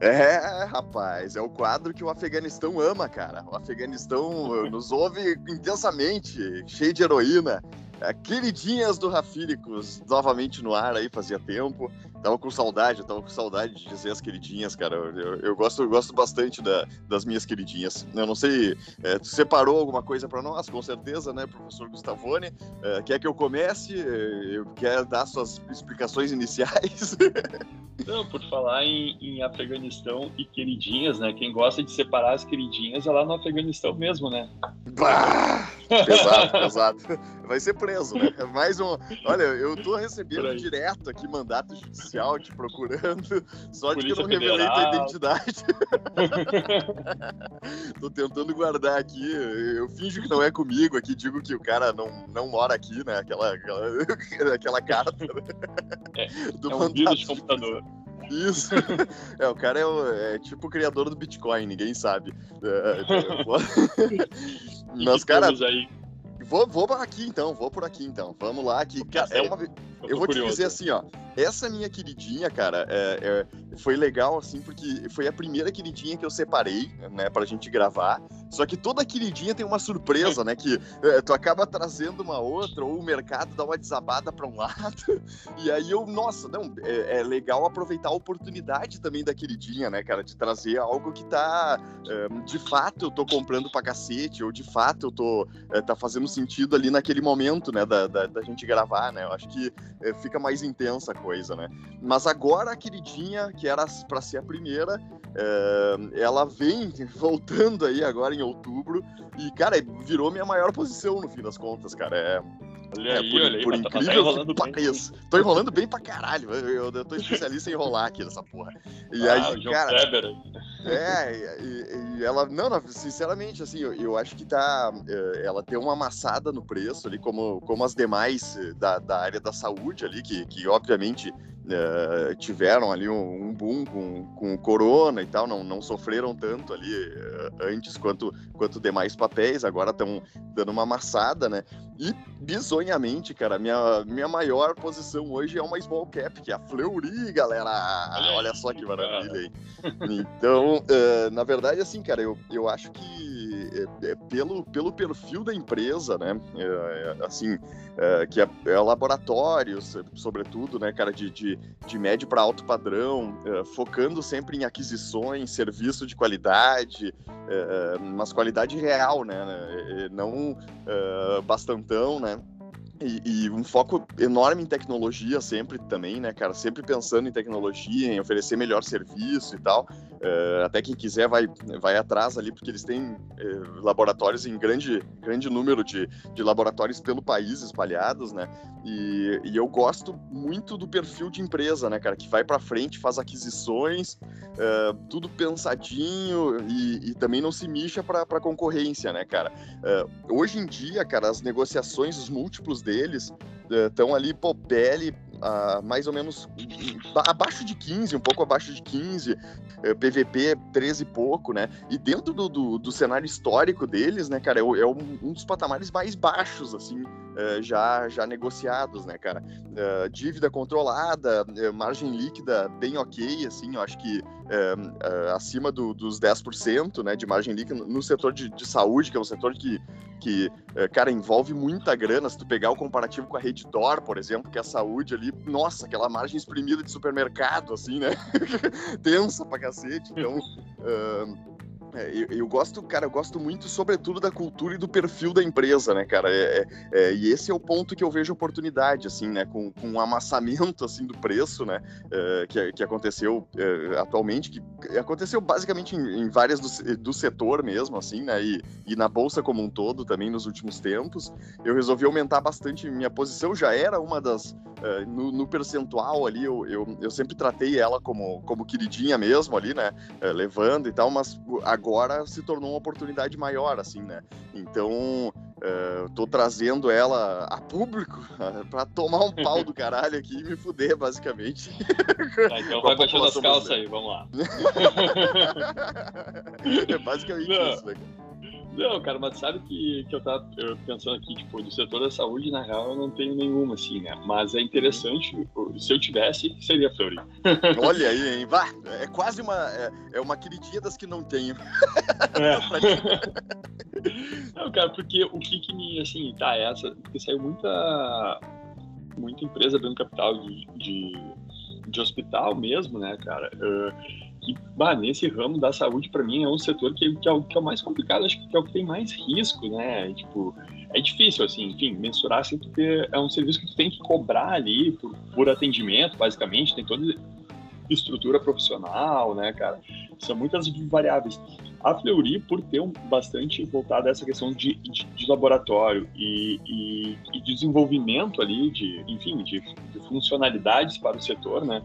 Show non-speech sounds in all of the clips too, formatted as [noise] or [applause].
É, rapaz, é o quadro que o Afeganistão ama, cara. O Afeganistão nos ouve intensamente, cheio de heroína. É, queridinhas do Rafíricos, novamente no ar aí, fazia tempo. Tava com saudade, tava com saudade de dizer as queridinhas, cara. Eu, eu gosto, eu gosto bastante da, das minhas queridinhas. Eu não sei, é, tu separou alguma coisa para nós, com certeza, né, professor Gustavone? É, quer que eu comece? Eu quer dar suas explicações iniciais? [laughs] Não, por falar em, em, Afeganistão e queridinhas, né? Quem gosta de separar as queridinhas é lá no Afeganistão mesmo, né? Bah! Exato, [laughs] exato. Vai ser preso, né? É mais um. Olha, eu tô recebendo direto aqui mandato judicial te procurando, só de que eu não revelei tua identidade. [laughs] tô tentando guardar aqui. Eu finjo que não é comigo aqui, digo que o cara não, não mora aqui, né? Aquela, aquela, [laughs] aquela carta. Né? É, do é um vírus de computador. Isso. É, o cara é, o, é, tipo o criador do Bitcoin, ninguém sabe. É, [laughs] Mas, cara. Aí? Vou, vou aqui então, vou por aqui então. Vamos lá, que é uma. Eu, eu vou curioso. te dizer assim, ó. Essa minha queridinha, cara, é, é, foi legal, assim, porque foi a primeira queridinha que eu separei, né, pra gente gravar. Só que toda queridinha tem uma surpresa, né? Que é, tu acaba trazendo uma outra, ou o mercado dá uma desabada pra um lado. [laughs] E aí eu, nossa, não, é, é legal aproveitar a oportunidade também da queridinha, né, cara? De trazer algo que tá. É, de fato eu tô comprando pra cacete, ou de fato eu tô. É, tá fazendo sentido ali naquele momento, né, da, da, da gente gravar, né? Eu acho que é, fica mais intensa a coisa, né? Mas agora a queridinha, que era para ser a primeira, é, ela vem [laughs] voltando aí agora em outubro e, cara, virou minha maior posição no fim das contas, cara. É, Olha é, aí, por, olha por aí, incrível tá, tá enrolando que pareça. Tô enrolando bem pra caralho. Eu, eu tô especialista em enrolar aqui nessa porra. E ah, aí, cara. É, e, e, ela. Não, não, sinceramente, assim, eu, eu, acho que tá. Eh, ela tem uma amassada no preço ali, como, como as demais eh, da, da área da saúde ali, que, que obviamente Uh, tiveram ali um, um, boom com, com o corona e tal, não, não sofreram tanto ali uh, antes quanto, quanto demais papéis, agora estão dando uma amassada, né? E bizonhamente, cara, minha, minha maior posição hoje é uma small cap, que é a Fleury, galera! Olha só que maravilha aí. [laughs] Então, uh, na verdade, assim, cara, eu, eu acho que é, é pelo, pelo perfil da empresa, né? assim, que é, é laboratórios, sobretudo, né, cara, de, de de, médio para alto padrão, focando sempre em aquisições, serviço de qualidade, mas qualidade real, né? né não bastantão, né? E, e, um foco enorme em tecnologia sempre também, né, cara? Sempre pensando em tecnologia, em oferecer melhor serviço e tal. Uh, até quem quiser vai, vai atrás ali, porque eles têm uh, laboratórios em grande, grande número de, de laboratórios pelo país espalhados, né? E, e eu gosto muito do perfil de empresa, né, cara? Que vai para frente, faz aquisições, uh, tudo pensadinho e, e, também não se mixa para concorrência, né, cara? hoje em dia, cara, as negociações, os múltiplos deles estão ali, pô, PL uh, mais ou menos abaixo de 15, um pouco abaixo de 15, uh, PVP 13 e pouco, né? E dentro do, do, do cenário histórico deles, né, cara, é, é um, um, dos patamares mais baixos, assim, uh, já, já negociados, né, cara? Uh, dívida controlada, margem líquida bem ok, assim, eu acho que acima do, dos 10%, né, de margem líquida no setor de, de saúde, que é um setor que, que, cara, envolve muita grana. Se tu pegar o comparativo com a Redditor, por exemplo, que é a saúde ali, nossa, aquela margem exprimida de supermercado, assim, né? [laughs] Tensa pra cacete. Então, uh, é, eu, eu, gosto, cara, eu gosto muito, sobretudo, da cultura e do perfil da empresa, né, cara? É, é, é e esse é o ponto que eu vejo oportunidade, assim, né? Com, com um amassamento, [laughs] assim, do preço, né? É, que, que aconteceu é, atualmente, que aconteceu basicamente em, em várias do, do, setor mesmo, assim, né? E, e na bolsa como um todo também nos últimos tempos. Eu resolvi aumentar bastante minha posição, já era uma das. No, no, percentual ali, eu, eu, eu, sempre tratei ela como, como queridinha mesmo ali, né? levando e tal, mas se tornou uma oportunidade maior, assim, né? Então, uh, tô trazendo ela a público [laughs] para tomar um pau do caralho aqui e me fuder, basicamente. Tá, então vai baixando as calças aí, vamos lá. [laughs] é basicamente Não. isso, né? Não, cara, mas sabe que, que eu tava pensando aqui, tipo, do setor da saúde, na real, eu não tenho nenhuma, assim, né? Mas é interessante, se eu tivesse, seria Fleury. [laughs] Olha aí, hein? Vá, é quase uma, é, é uma queridinha das que não tenho. É. [laughs] não, cara, porque o que que me, assim, tá, essa, porque saiu muita, muita empresa dando capital de, de, de hospital mesmo, né, cara? Uh, que, bah, nesse ramo da saúde, para mim, é um setor que, que, é o, que é o mais complicado, acho que é o que tem mais risco, né? Tipo, é difícil, assim, enfim, mensurar, assim, porque é um serviço que tu tem que cobrar ali por, por atendimento, basicamente, tem toda estrutura profissional, né, cara? São muitas variáveis. A Fleury, por ter um, bastante voltado a essa questão de, de, de laboratório e, e, e, desenvolvimento ali, de, enfim, de, de funcionalidades para o setor, né?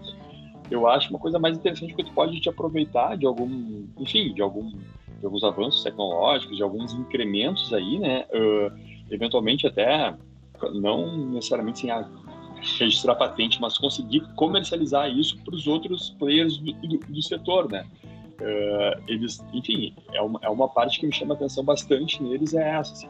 Eu acho uma coisa mais interessante que tu pode te aproveitar de algum, enfim, de algum de alguns avanços tecnológicos, de alguns incrementos aí, né? Uh, eventualmente até não necessariamente sem a registrar patente, mas conseguir comercializar isso para os outros players do, do, do setor, né? Uh, eles, enfim, é uma, é uma parte que me chama atenção bastante neles é essa, assim.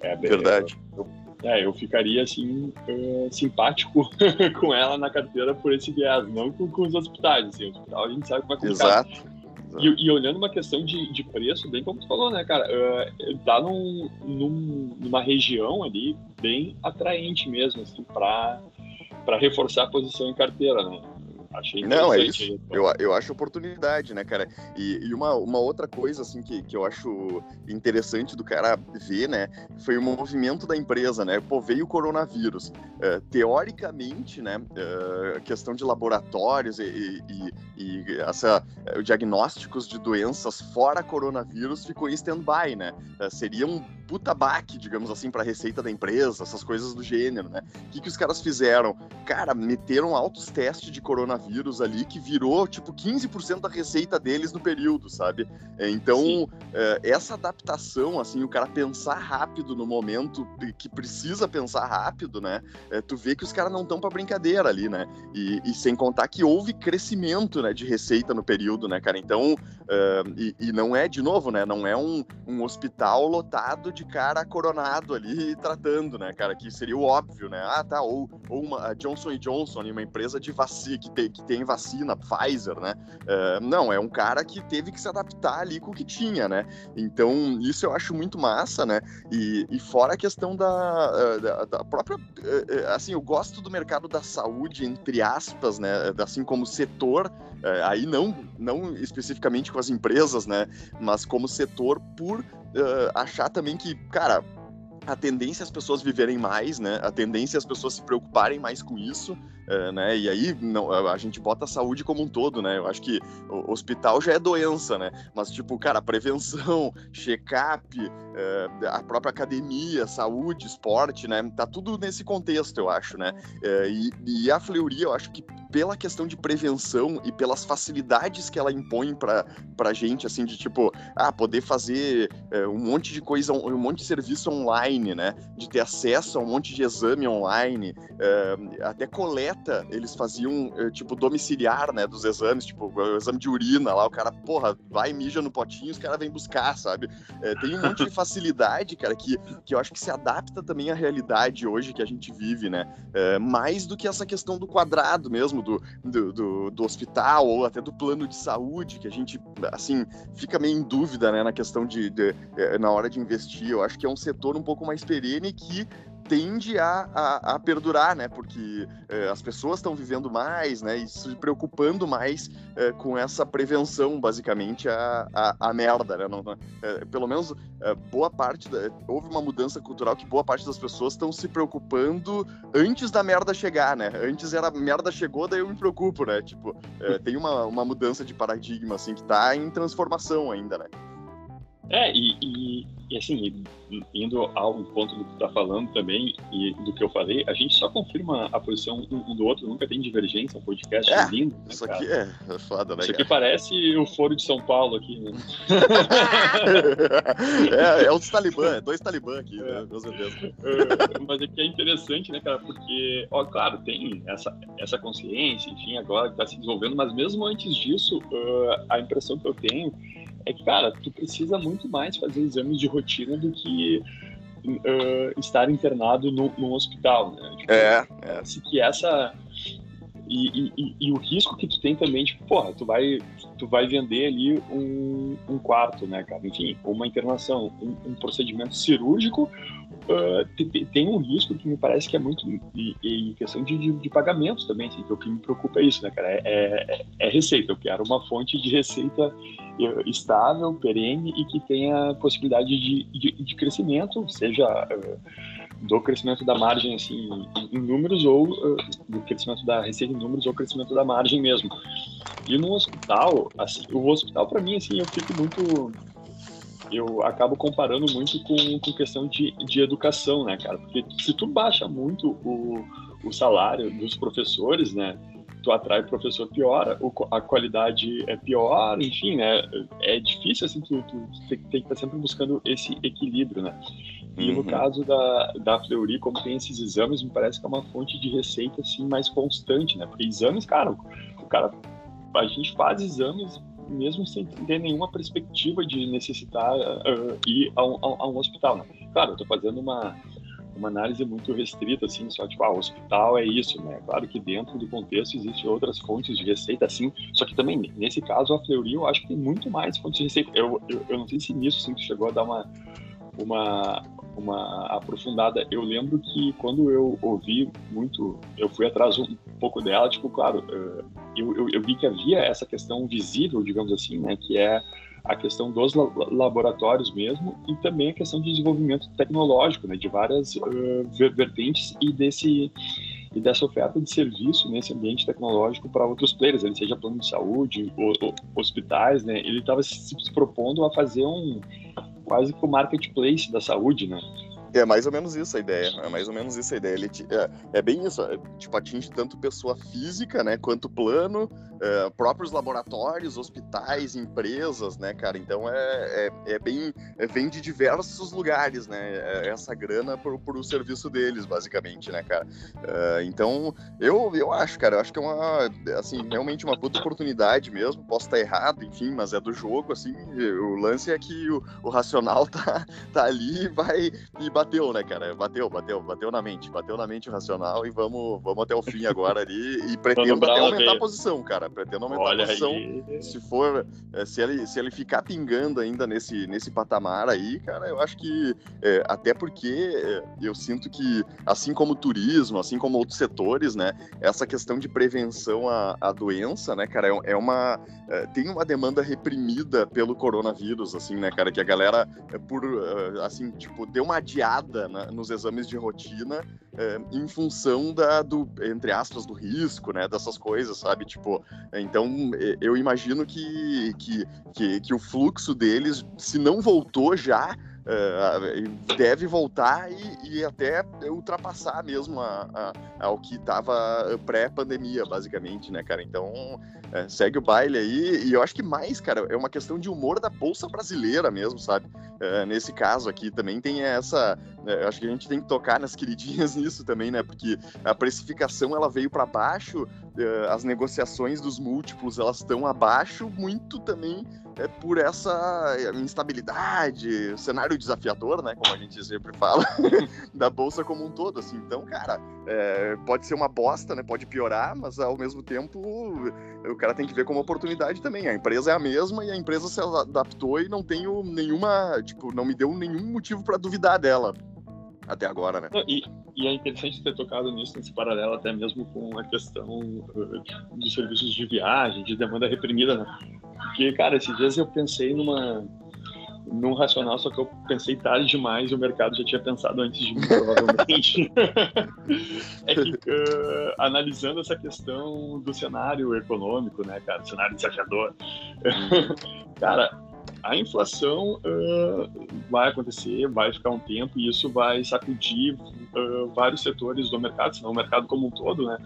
É, Verdade. Eu, é, eu ficaria assim uh, simpático [laughs] com ela na carteira por esse viés, não com, com os hospitais. Assim, o hospital a gente sabe como é complicado. Exato. E, e, olhando uma questão de, de preço, bem como tu falou, né, cara? Uh, tá num, num, numa região ali bem atraente mesmo, assim, para reforçar a posição em carteira, né? Achei Não, é isso. Eu, eu acho oportunidade, né, cara? E, e, uma, uma outra coisa, assim, que, que eu acho interessante do cara ver, né, foi o movimento da empresa, né? Pô, veio o coronavírus. Uh, teoricamente, né, uh, questão de laboratórios e, e, e essa, uh, diagnósticos de doenças fora coronavírus ficou em stand-by, né? seria um puta baque, digamos assim, para a receita da empresa, essas coisas do gênero, né? O que, que os caras fizeram? Cara, meteram altos testes de coronavírus ali que virou, tipo, 15% da receita deles no período, sabe? É, então, é, essa adaptação, assim, o cara pensar rápido no momento que precisa pensar rápido, né? É, tu vê que os caras não estão para brincadeira ali, né? E, e, sem contar que houve crescimento, né, de receita no período, né, cara? Então, uh, e, e, não é, de novo, né? Não é um, um hospital lotado de de cara coronado ali tratando, né, cara? Que seria o óbvio, né? Ah, tá. Ou, ou uma Johnson Johnson, uma empresa de vacina que tem, que tem vacina, Pfizer, né? Uh, não, é um cara que teve que se adaptar ali com o que tinha, né? Então, isso eu acho muito massa, né? E, e fora a questão da, da, da própria. Assim, eu gosto do mercado da saúde, entre aspas, né? Assim como setor, aí não, não especificamente com as empresas, né? Mas como setor por uh, achar também que, cara, a tendência é as pessoas viverem mais, né? A tendência é as pessoas se preocuparem mais com isso, uh, né? E aí não, a gente bota a saúde como um todo, né? Eu acho que hospital já é doença, né? Mas, tipo, cara, prevenção, [laughs] check-up, uh, a própria academia, saúde, esporte, né? Tá tudo nesse contexto, eu acho, né? Uh, e, e a fleuria, eu acho que pela questão de prevenção e pelas facilidades que ela impõe para pra gente, assim, de tipo, ah, poder fazer é, um monte de coisa, um, monte de serviço online, né? De ter acesso a um monte de exame online, é, até coleta eles faziam, é, tipo, domiciliar, né, dos exames, tipo, o exame de urina lá, o cara, porra, vai mija no potinho, os caras vêm buscar, sabe? É, tem um monte de [laughs] facilidade, cara, que, que eu acho que se adapta também à realidade hoje que a gente vive, né? É, mais do que essa questão do quadrado mesmo, do, do, do, do, hospital ou até do plano de saúde, que a gente, assim, fica meio em dúvida, né, na questão de, de, eh, na hora de investir. Eu acho que é um setor um pouco mais perene que tende a, a, a perdurar, né? Porque é, as pessoas estão vivendo mais, né? E se preocupando mais é, com essa prevenção, basicamente, a, a, a merda, né? Não, é, pelo menos boa parte, da, houve uma mudança cultural que boa parte das pessoas estão se preocupando antes da merda chegar, né? Antes era merda chegou, daí eu me preocupo, né? Tipo, tem uma, uma mudança de paradigma, assim, que tá em transformação ainda, né? É, e, e, e, assim, indo ao ponto do que tu tá falando também e do que eu falei, a gente só confirma a posição um, do outro, nunca tem divergência, um podcast é, lindo. Né, isso aqui é, é foda, né? Isso aqui parece o Foro de São Paulo aqui, né? [laughs] é, é os talibã, é dois talibã aqui, né? é. Com certeza. É, mas aqui é interessante, né, cara, porque, ó, claro, tem essa, essa consciência, enfim, agora que tá se desenvolvendo, mas mesmo antes disso, uh, a impressão que eu tenho é que, cara, tu precisa muito mais fazer exames de rotina do que uh, estar internado no, num hospital, né? Tipo, é, é. que essa e, e, e, o risco que tu tem também, tipo, porra, tu vai, tu vai vender ali um, um quarto, né, cara? Enfim, uma internação, um, um procedimento cirúrgico uh, tem um risco que me parece que é muito em questão de, de, de, pagamentos também, assim, que o que me preocupa é isso, né, cara? É, é, é, receita. Eu quero uma fonte de receita estável, perene e que tenha possibilidade de, de, de crescimento, seja uh, do crescimento da margem assim em números ou uh, do crescimento da receita em números ou crescimento da margem mesmo. E no hospital, assim, o hospital para mim assim eu fico muito eu acabo comparando muito com, com questão de, de educação, né, cara? Porque se tu baixa muito o, o salário dos professores, né, tu atrai professor piora, a qualidade é pior, enfim, né? É difícil, assim, tu, tu tem, tem que estar sempre buscando esse equilíbrio, né? E uhum. no caso da, da Fleury, como tem esses exames, me parece que é uma fonte de receita, assim, mais constante, né? Porque exames, cara, o cara, a gente faz exames mesmo sem ter nenhuma perspectiva de necessitar uh, ir a um, a um hospital, né? Claro, eu tô fazendo uma uma análise muito restrita, assim, só tipo, ah, hospital é isso, né? Claro que dentro do contexto existem outras fontes de receita, assim, só que também, nesse caso, a Fleury, eu acho que tem muito mais fontes de receita. Eu, eu, eu não sei se nisso, assim, chegou a dar uma, uma, uma aprofundada. Eu lembro que quando eu ouvi muito, eu fui atrás um pouco dela, tipo, claro, eh, eu, eu, eu vi que havia essa questão visível, digamos assim, né, que é a questão dos laboratórios mesmo e também a questão de desenvolvimento tecnológico, né, de várias uh, vertentes e desse e dessa oferta de serviço nesse ambiente tecnológico para outros players, ele seja plano de saúde, ou, ou hospitais, né? Ele estava se, se propondo a fazer um quase que o marketplace da saúde, né? É mais ou menos isso a ideia. É mais ou menos isso a ideia. Ele é, é bem isso. É, tipo, atinge tanto pessoa física, né? Quanto plano, é, próprios laboratórios, hospitais, empresas, né, cara? Então é, é, é bem. É, vem de diversos lugares, né? É, essa grana por, por o serviço deles, basicamente, né, cara? então, eu, eu acho, cara, eu acho que é uma. Assim, realmente uma puta oportunidade mesmo. Posso estar errado, enfim, mas é do jogo, assim. O lance é que o, o racional [laughs] tá, tá ali e vai. E bateu, né, cara? Bateu, bateu, bateu na mente, bateu na mente o racional e vamos, vamos até o fim agora ali e pretendo até aumentar a posição, cara. Pretendo aumentar a posição. Se for, é, se ele, se ele ficar pingando ainda nesse, nesse patamar aí, cara, eu acho que é, até porque é, eu sinto que, assim como o turismo, assim como outros setores, né, essa questão de prevenção à, à doença, né, cara, é, é uma é, tem uma demanda reprimida pelo coronavírus, assim, né, cara, que a galera é, por assim tipo deu uma adiada nos exames de rotina em função da, do, entre aspas, do risco, né, dessas coisas, sabe? Tipo, então eu imagino que, que, que, que o fluxo deles, se não voltou já, Uh, deve voltar e, e, até ultrapassar mesmo a, a, ao que estava pré-pandemia, basicamente, né, cara? Então, é, segue o baile aí. E eu acho que mais, cara, é uma questão de humor da Bolsa Brasileira mesmo, sabe? É, nesse caso aqui também tem essa. É, acho que a gente tem que tocar nas queridinhas [laughs] nisso também, né? Porque a precificação ela veio para baixo, é, as negociações dos múltiplos elas estão abaixo, muito também é por essa instabilidade, cenário desafiador, né, como a gente sempre fala, [laughs] da bolsa como um todo, assim. Então, cara, é, pode ser uma bosta, né, pode piorar, mas ao mesmo tempo o cara tem que ver como oportunidade também. A empresa é a mesma e a empresa se adaptou e não tenho nenhuma, tipo, não me deu nenhum motivo para duvidar dela até agora, né? E, e, é interessante ter tocado nisso, nesse paralelo, até mesmo com a questão uh, dos serviços de viagem, de demanda reprimida, né? Porque, cara, esses dias eu pensei numa num racional, só que eu pensei tarde demais e o mercado já tinha pensado antes de mim, provavelmente. [laughs] é que, uh, analisando essa questão do cenário econômico, né, cara, cenário desafiador, [laughs] cara, a inflação uh, vai acontecer, vai ficar um tempo e isso vai sacudir uh, vários setores do mercado, senão o mercado como um todo, né?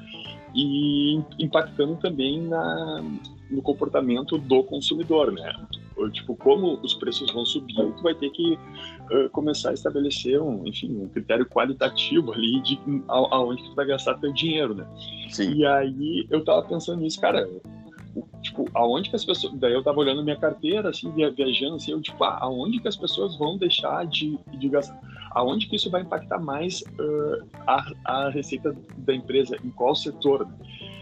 E impactando também na, no comportamento do consumidor, né? Tipo, como os preços vão subir, tu vai ter que uh, começar a estabelecer um, enfim, um critério qualitativo ali de aonde tu vai gastar teu dinheiro, né? Sim. E aí eu tava pensando nisso, cara, tipo, aonde que as pessoas. Daí eu tava olhando minha carteira, assim, viajando, assim, eu, tipo, ah, aonde que as pessoas vão deixar de, de gastar? Aonde que isso vai impactar mais uh, a, a receita da empresa? Em qual setor?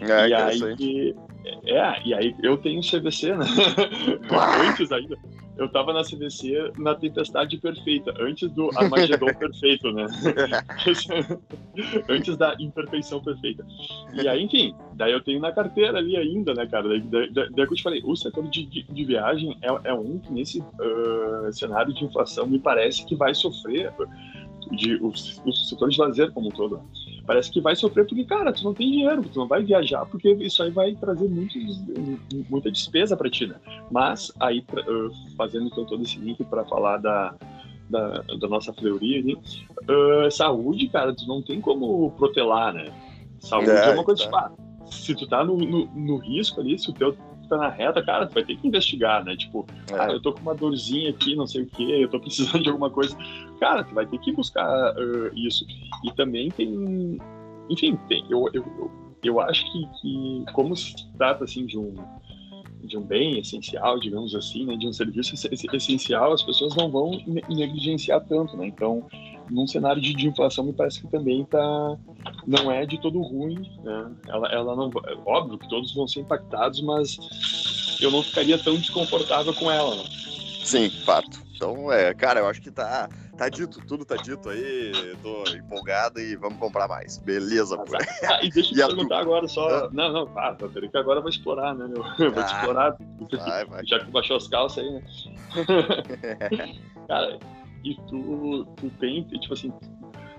É, e aí, é, e aí eu tenho CVC, né? [laughs] Antes ainda eu tava na CVC na tempestade perfeita, antes do Armagedon [laughs] perfeito, né? [laughs] antes da imperfeição perfeita. E aí, enfim, daí eu tenho na carteira ali ainda, né, cara? Daí, daí, daí que eu te falei, o setor de, de, de viagem é, é, um que nesse uh, cenário de inflação me parece que vai sofrer de, o, o setor de lazer como um todo parece que vai sofrer porque, cara, tu não tem dinheiro, tu não vai viajar, porque isso aí vai trazer muitos, muita despesa para ti, né? Mas aí, fazendo então todo esse link para falar da, da, da, nossa fleuria ali, uh, saúde, cara, tu não tem como protelar, né? Saúde é, é uma coisa, tá. tipo, ah, se tu tá no, no, no risco ali, se o teu tá na reta, cara, tu vai ter que investigar, né? Tipo, é. ah, eu tô com uma dorzinha aqui, não sei o que, eu tô precisando de alguma coisa. Cara, tu vai ter que buscar uh, isso. E também tem, enfim, tem, eu, eu, eu, eu acho que, que como se trata, assim, de um de um bem essencial, digamos assim, né, de um serviço essencial, as pessoas não vão negligenciar tanto, né? Então, num cenário de, de, inflação, me parece que também tá, não é de todo ruim. Né? Ela, ela não, óbvio que todos vão ser impactados, mas eu não ficaria tão desconfortável com ela. Né? Sim, fato. Então, é, cara, eu acho que tá, tá dito, tudo tá dito aí, tô empolgado e vamos comprar mais. Beleza. Ah, e deixa eu [laughs] te perguntar agora só. Ah. Não, não, ah, peraí que agora eu vou explorar, né, meu? [laughs] Eu vou ah, explorar. Vai, vai. Já que baixou as calças aí, né? [laughs] cara, e tu, tu tem, tipo assim,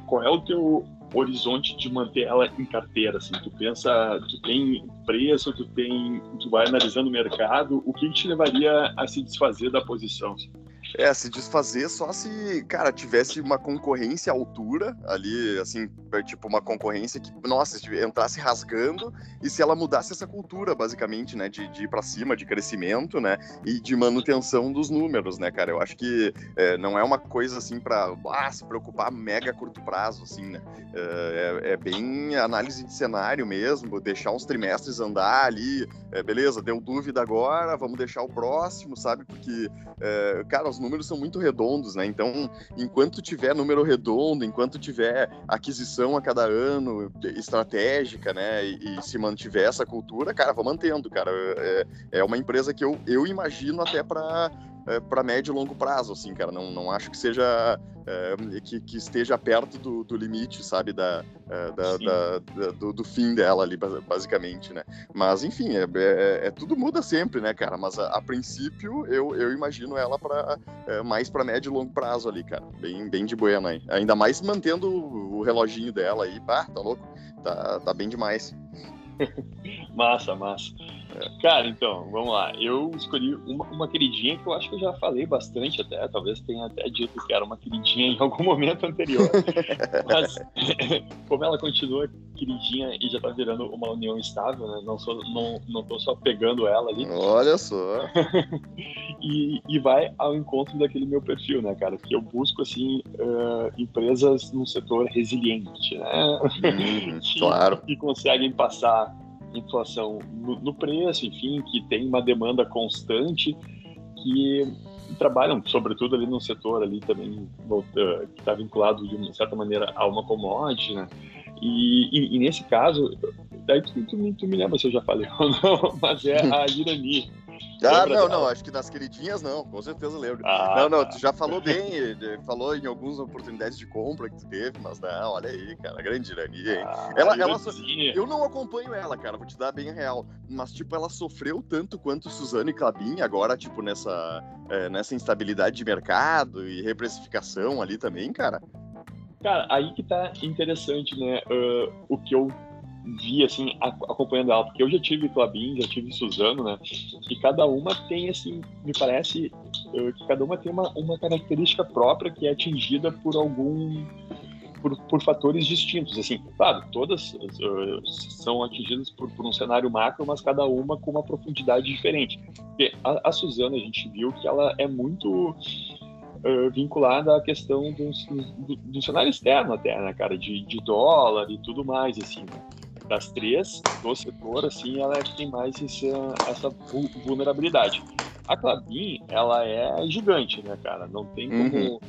qual é o teu horizonte de manter ela em carteira, assim, tu pensa, tu tem preço, tu tem, tu vai analisando o mercado, o que te levaria a se desfazer da posição? Assim? É, se desfazer só se, cara, tivesse uma concorrência à altura ali, assim, tipo, uma concorrência que, nossa, entrasse rasgando e se ela mudasse essa cultura, basicamente, né, de, de ir pra cima, de crescimento, né, e de manutenção dos números, né, cara. Eu acho que é, não é uma coisa, assim, pra ah, se preocupar mega curto prazo, assim, né. É, é, é bem análise de cenário mesmo, deixar uns trimestres andar ali, é, beleza, deu dúvida agora, vamos deixar o próximo, sabe, porque, é, cara, os números são muito redondos, né? Então, enquanto tiver número redondo, enquanto tiver aquisição a cada ano estratégica, né? E, e se mantiver essa cultura, cara, vou mantendo, cara. É, é uma empresa que eu, eu imagino até para é, para médio e longo prazo, assim, cara. Não, não acho que seja é, que, que, esteja perto do, do limite, sabe, da, é, da, da, da do, do, fim dela ali, basicamente, né? Mas, enfim, é, é, é tudo muda sempre, né, cara? Mas a, a princípio eu, eu imagino ela para é, mais para médio e longo prazo ali, cara. Bem, bem de buena aí. Ainda mais mantendo o reloginho dela aí, pá, tá louco? Tá, tá bem demais. [laughs] massa, massa. Cara, então, vamos lá. Eu escolhi uma, uma, queridinha que eu acho que eu já falei bastante até, talvez tenha até dito que era uma queridinha em algum [laughs] momento anterior. Mas, [laughs] como ela continua queridinha e já tá virando uma união estável, né? Não, sou, não, não tô só pegando ela ali. Olha só! e, e vai ao encontro daquele meu perfil, né, cara? Que eu busco, assim, uh, empresas num setor resiliente, né? Hum, que, claro. Que conseguem passar inflação no, no, preço, enfim, que tem uma demanda constante, que trabalham, sobretudo ali no setor ali também que está vinculado de uma certa maneira a uma commodity, né? E, e, e nesse caso, daí tu, tu, tu, me lembra se eu já falei [laughs] ou não, mas é a [laughs] Irani. Ah, não, não, acho que nas queridinhas não, com certeza lembro. Ah, não, não, tu já falou bem, falou em algumas oportunidades de compra que tu teve, mas não, olha aí, cara, grande Irani, hein? Ah, ela, ela so... Eu não acompanho ela, cara, vou te dar bem real, mas, tipo, ela sofreu tanto quanto Suzane e Clabin agora, tipo, nessa, é, nessa instabilidade de mercado e reprecificação ali também, cara. Cara, aí que tá interessante, né? Uh, o que eu vi, assim, acompanhando ela, porque eu já tive Clabin, já tive Suzano, né? E cada uma tem, assim, me parece que cada uma tem uma, uma característica própria que é atingida por algum. Por, por fatores distintos, assim, claro, todas uh, são atingidas por, por, um cenário macro, mas cada uma com uma profundidade diferente. Porque a, a Suzana, a gente viu que ela é muito uh, vinculada à questão do, do, do, cenário externo até, né, cara, de, de dólar e tudo mais, assim. Né? Das três do setor, assim, ela é que tem mais esse, essa vulnerabilidade. A Clabin, ela é gigante, né, cara? Não tem como, uhum.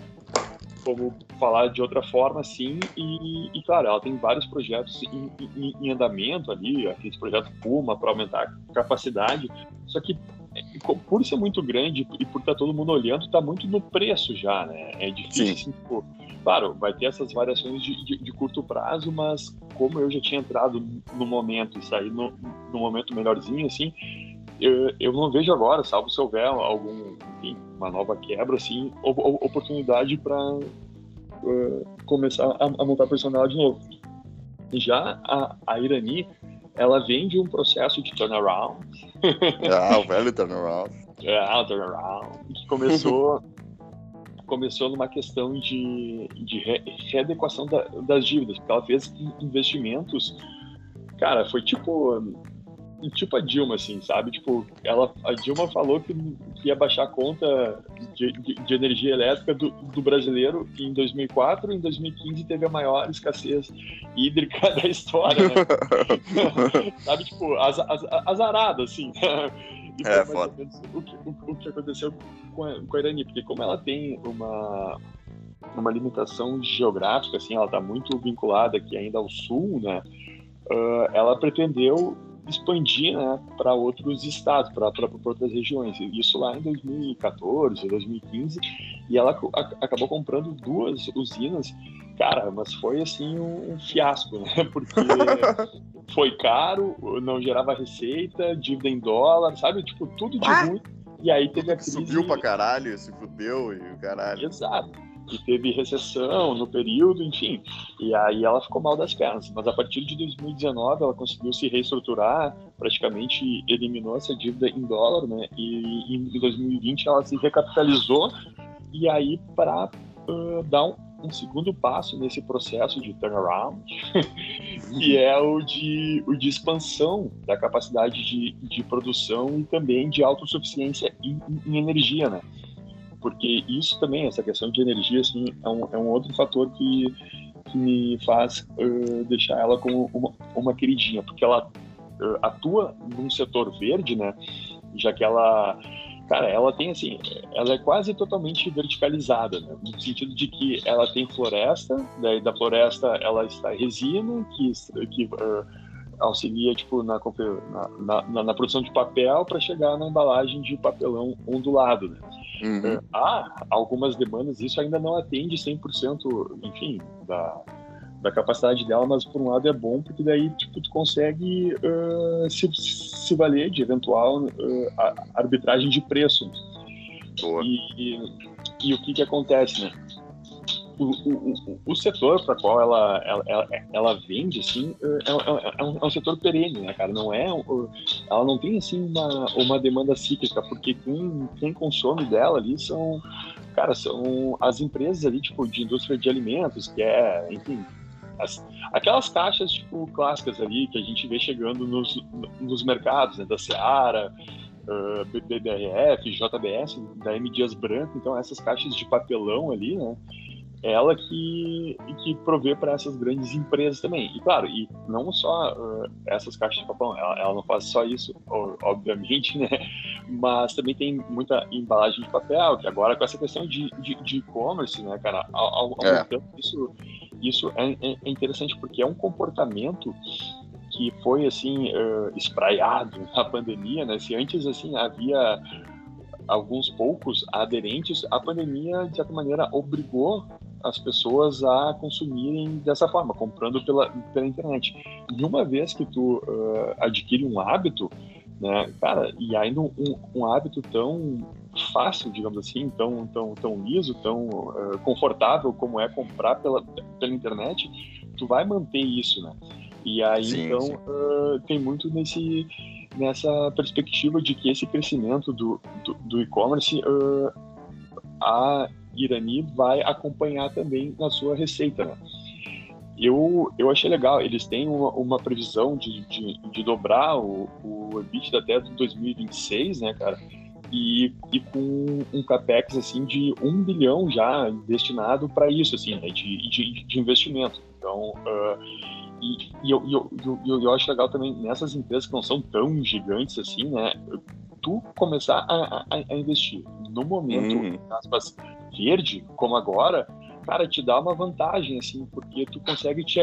como falar de outra forma, assim. E, e claro, ela tem vários projetos em, em, em andamento ali, aquele projeto Puma para aumentar a capacidade. Só que por ser muito grande e por estar tá todo mundo olhando, está muito no preço já, né? É difícil, assim, claro, vai ter essas variações de, de, de, curto prazo, mas como eu já tinha entrado no momento e saí no, no momento melhorzinho, assim, eu, eu não vejo agora, salvo se houver algum, enfim, uma nova quebra, assim, oportunidade para uh, começar a, a, montar personal de novo. Já a, a Irani, ela vem de um processo de turnaround. Ah, o velho turnaround. [laughs] É, o turnaround, que começou, [laughs] começou numa questão de, de re, readequação da, das dívidas, porque ela fez investimentos, cara, foi tipo tipo a Dilma, assim, sabe? Tipo, ela, a Dilma falou que, que ia baixar a conta de, de, de energia elétrica do, do, brasileiro em 2004, em 2015 teve a maior escassez hídrica [laughs] da história, né? [laughs] sabe? Tipo, az, az, azarada, assim. E é, foda. O que, o, o, que aconteceu com a, com a Irani, porque como ela tem uma uma limitação geográfica, assim, ela está muito vinculada aqui ainda ao sul, né? Uh, ela pretendeu expandir né, para outros estados, para outras regiões. Isso lá em 2014, 2015, e ela a, acabou comprando duas usinas. Cara, mas foi assim um, um fiasco, né? [laughs] Porque foi caro, não gerava receita, dívida em dólar, sabe? Tipo, tudo de ruim. E aí teve a crise. Subiu pra caralho, se fudeu e o caralho. Exato e teve recessão no período, enfim. E aí ela ficou mal das pernas. Mas a partir de 2019 ela conseguiu se reestruturar, praticamente eliminou essa dívida em dólar, né? E em 2020 ela se recapitalizou. E aí, para uh, dar um, um, segundo passo nesse processo de turnaround, [laughs] que é o de, o de expansão da capacidade de, de produção e também de autossuficiência em, em energia, né? Porque isso também, essa questão de energia, assim, é um, é um outro fator que, que me faz uh, deixar ela como uma, uma queridinha, porque ela uh, atua num setor verde, né? Já que ela, cara, ela tem assim, ela é quase totalmente verticalizada, né? No sentido de que ela tem floresta, daí da floresta ela está resina, que, que uh, auxilia tipo na, na, na, na produção de papel para chegar na embalagem de papelão ondulado, né? Uhum. É, há algumas demandas, isso ainda não atende 100%, enfim, da, da capacidade dela, mas por um lado é bom, porque daí tipo, tu consegue uh, se, se valer de eventual uh, arbitragem de preço. E, e, e, o que que acontece, né? O, o, o setor para qual ela, ela, ela, ela, vende, assim, é, é, é, um, é, um, setor perene, né, cara? Não é, ela não tem, assim, uma, uma demanda cíclica, porque quem, quem consome dela ali são, cara, são as empresas ali, tipo, de indústria de alimentos, que é, enfim, as, aquelas caixas, tipo, clássicas ali, que a gente vê chegando nos, nos mercados, né, da Seara, uh, BBRF, JBS, da M. Dias Branco, então essas caixas de papelão ali, né, ela que, que provê para essas grandes empresas também. E claro, e não só uh, essas caixas de papel, ela, ela, não faz só isso, obviamente, né? Mas também tem muita embalagem de papel, que agora com essa questão de e-commerce, né, cara, ao, ao é. isso, isso é, é, é, interessante porque é um comportamento que foi assim uh, espraiado na pandemia, né? Se antes assim havia alguns poucos aderentes, a pandemia, de certa maneira, obrigou as pessoas a consumirem dessa forma, comprando pela, pela internet. E uma vez que tu uh, adquire um hábito, né, cara, e ainda um, um, hábito tão fácil, digamos assim, tão, tão, tão liso, tão uh, confortável como é comprar pela, pela internet, tu vai manter isso, né? E aí, sim, então, sim. Uh, tem muito nesse, nessa perspectiva de que esse crescimento do, do, do e-commerce, uh, a Irani vai acompanhar também na sua receita, né? Eu, eu achei legal, eles têm uma, uma previsão de, de, de, dobrar o, o EBITDA até 2026, né, cara? E, e com um capex assim de um bilhão já destinado para isso, assim, né, de, de, de investimento. Então, uh, E, e eu, eu, eu, eu, acho legal também nessas empresas que não são tão gigantes assim, né? Tu começar a, a, a investir no momento, hum. aspas, verde, como agora, cara, te dá uma vantagem, assim, porque tu consegue te,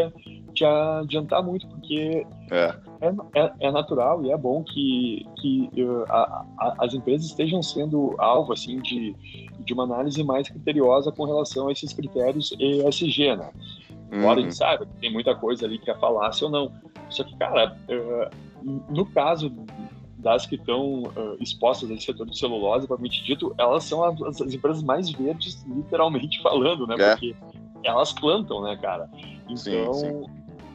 te adiantar muito, porque é. É, é, é natural e é bom que, que uh, a, a, as empresas estejam sendo alvo, assim, de, de uma análise mais criteriosa com relação a esses critérios ESG, né? Embora uhum. a gente uhum. saiba que tem muita coisa ali que é falácia ou não. Só que, cara, uh, no caso das que estão uh, expostas a esse setor de celulose, propriamente dito, elas são as, as, empresas mais verdes, literalmente [laughs] falando, né? É. Porque elas plantam, né, cara? Então, sim, sim.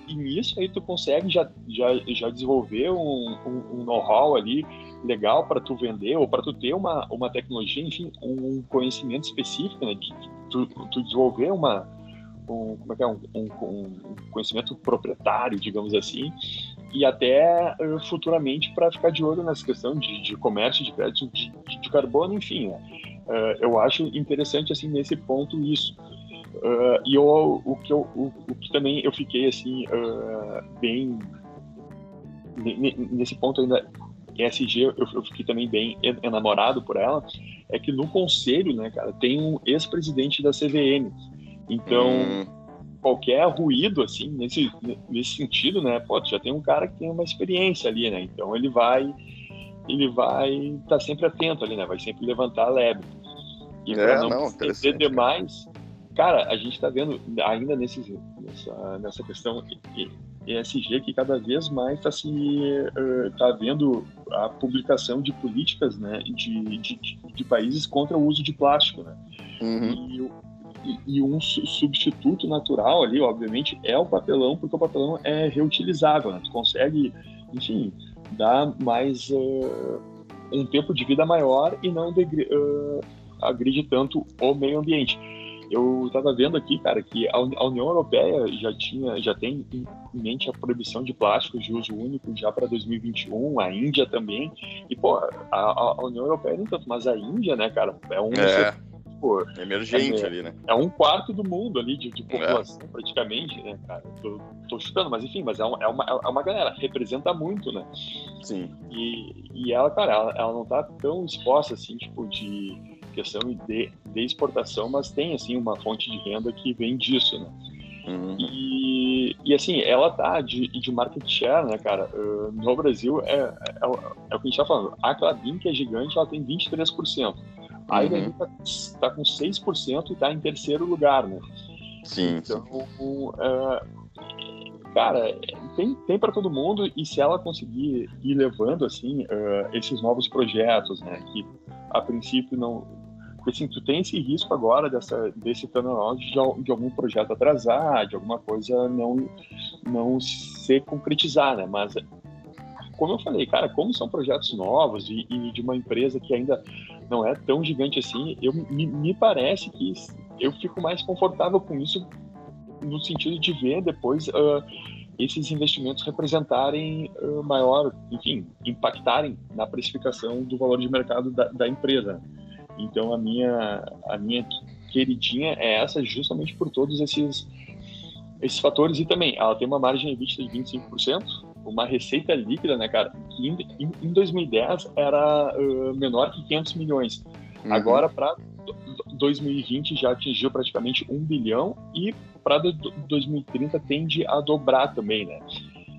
e nisso aí tu consegue já, já, já desenvolver um, um, um know-how ali legal para tu vender ou para tu ter uma, uma tecnologia, enfim, um conhecimento específico, né? De, tu, tu desenvolver uma, um, como é que é, um, um, um conhecimento proprietário, digamos assim, e até uh, futuramente para ficar de olho nessa questão de, de comércio de crédito de, de, carbono, enfim. Né? Uh, eu acho interessante assim nesse ponto isso. Uh, e eu, o que eu, o, o, que também eu fiquei assim bem nesse ponto ainda ESG eu, eu fiquei também bem enamorado por ela é que no conselho, né, cara, tem um ex-presidente da CVM. Então hum qualquer ruído, assim, nesse, nesse sentido, né? Pô, já tem um cara que tem uma experiência ali, né? Então ele vai ele vai estar tá sempre atento ali, né? Vai sempre levantar a lebre. E é, não, não ter demais, cara. cara, a gente está vendo ainda nesse, nessa, nessa questão ESG que cada vez mais está se uh, tá vendo a publicação de políticas, né, de, de, de, países contra o uso de plástico, né? Uhum. E e, um substituto natural ali, obviamente, é o papelão, porque o papelão é reutilizável, né? Tu consegue, enfim, dar mais uh, um tempo de vida maior e não uh, agride tanto o meio ambiente. Eu estava vendo aqui, cara, que a União Europeia já tinha, já tem em mente a proibição de plásticos de uso único já para 2021, a Índia também. E pô, a, a, União Europeia nem tanto, mas a Índia, né, cara, é um é pô. Emergente é, ali, né? É um quarto do mundo ali de, de população, é. praticamente, né, cara? Tô, tô chutando, mas enfim, mas é uma, é, uma, é uma galera, representa muito, né? Sim. E, e ela, cara, ela, ela não tá tão exposta, assim, tipo, de questão de, de exportação, mas tem, assim, uma fonte de renda que vem disso, né? Uhum. E, e assim, ela tá de, de market share, né, cara? Uh, no Brasil, é, é, é, o que a gente tá falando. A Clabin, que é gigante, ela tem 23%. A Irani está tá com 6% e está em terceiro lugar, né? Sim. Então, uh, cara, tem, tem para todo mundo e se ela conseguir ir levando, assim, uh, esses novos projetos, né? Que a princípio não... Porque, assim, tu tem esse risco agora dessa, desse turnaround de, de algum projeto atrasar, de alguma coisa não, não se concretizar, né? Mas como eu falei, cara, como são projetos novos e, e, de uma empresa que ainda não é tão gigante assim, eu me, me parece que eu fico mais confortável com isso no sentido de ver depois uh, esses investimentos representarem uh, maior, enfim, impactarem na precificação do valor de mercado da, da, empresa. Então a minha a minha queridinha é essa justamente por todos esses esses fatores e também ela tem uma margem 20 de 25%, uma receita líquida, né, cara, que em, em 2010 era uh, menor que 500 milhões. Uhum. Agora, para 2020, já atingiu praticamente um bilhão e para 2030 tende a dobrar também, né?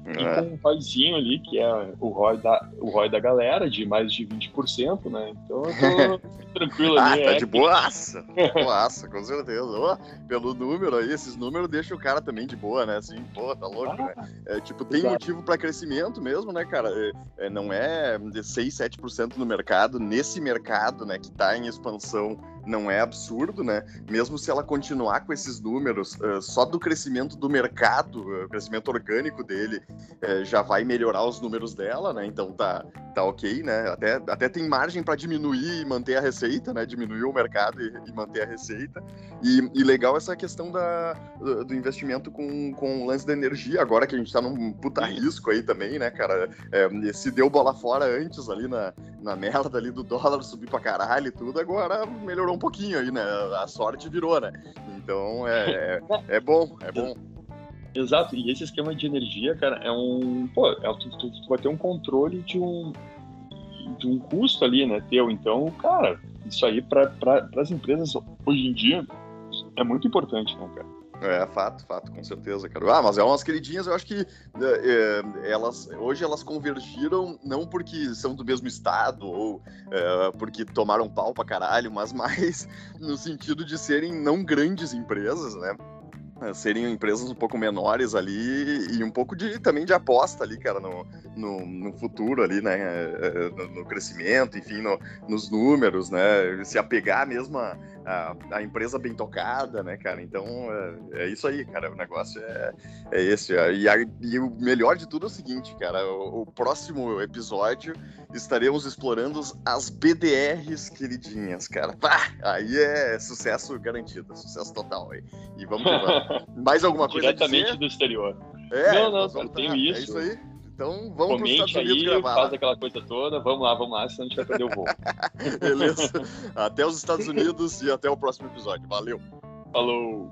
E é. com um royzinho ali, que é o ROI, da, o ROI da galera, de mais de 20%, né? Então eu tô [laughs] tranquilo ali. ah, tá é de boaça. boaça, com certeza. Oh, pelo número aí, esses números deixam o cara também de boa, né? Assim, pô, tá louco, ah, né? É, tipo, tem exato. motivo para crescimento mesmo, né, cara? É, é não é de 6, 7% no mercado, nesse mercado, né, que tá em expansão não é absurdo, né? Mesmo se ela continuar com esses números, uh, só do crescimento do mercado, o uh, crescimento orgânico dele, uh, já vai melhorar os números dela, né? Então tá, tá ok, né? Até, até tem margem para diminuir e manter a receita, né? Diminuir o mercado e, e manter a receita. E, e, legal essa questão da, do investimento com, com o lance da energia, agora que a gente tá num puta risco aí também, né, cara? É, se deu bola fora antes ali na, na merda ali do dólar subir pra caralho e tudo, agora melhorou um pouquinho aí, né? A sorte virou, né? Então é, é, é bom, é bom. Exato, e esse esquema de energia, cara, é um. Pô, é, tu, tu, tu, vai ter um controle de um, de um custo ali, né, teu. Então, cara, isso aí para as empresas hoje em dia é muito importante, né, cara? É, fato, fato, com certeza, cara. Ah, mas é umas queridinhas, eu acho que é, é, elas hoje elas convergiram não porque são do mesmo estado ou é, porque tomaram pau pra caralho, mas mais [laughs] no sentido de serem não grandes empresas, né? É, serem empresas um pouco menores ali e um pouco de também de aposta ali, cara, no, no, no futuro ali, né, é, é, no, no crescimento, enfim, no, nos números, né, se apegar mesmo a, a, a, empresa bem tocada, né, cara, então é, é isso aí, cara, o negócio é, é esse, e, a, e o melhor de tudo é o seguinte, cara, o, o próximo episódio estaremos explorando as BDRs queridinhas, cara, Pá, aí é sucesso garantido, sucesso total aí, e vamos lá. [laughs] Mais alguma coisa Diretamente do exterior. É, não, não, cara, tenho isso. É isso aí. Então vamos Comente para os Estados Unidos aí, gravar. Faz aquela coisa toda, vamos lá, vamos lá, senão a gente vai perder o voo. [laughs] Beleza. Até os Estados Unidos e até o próximo episódio. Valeu. Falou.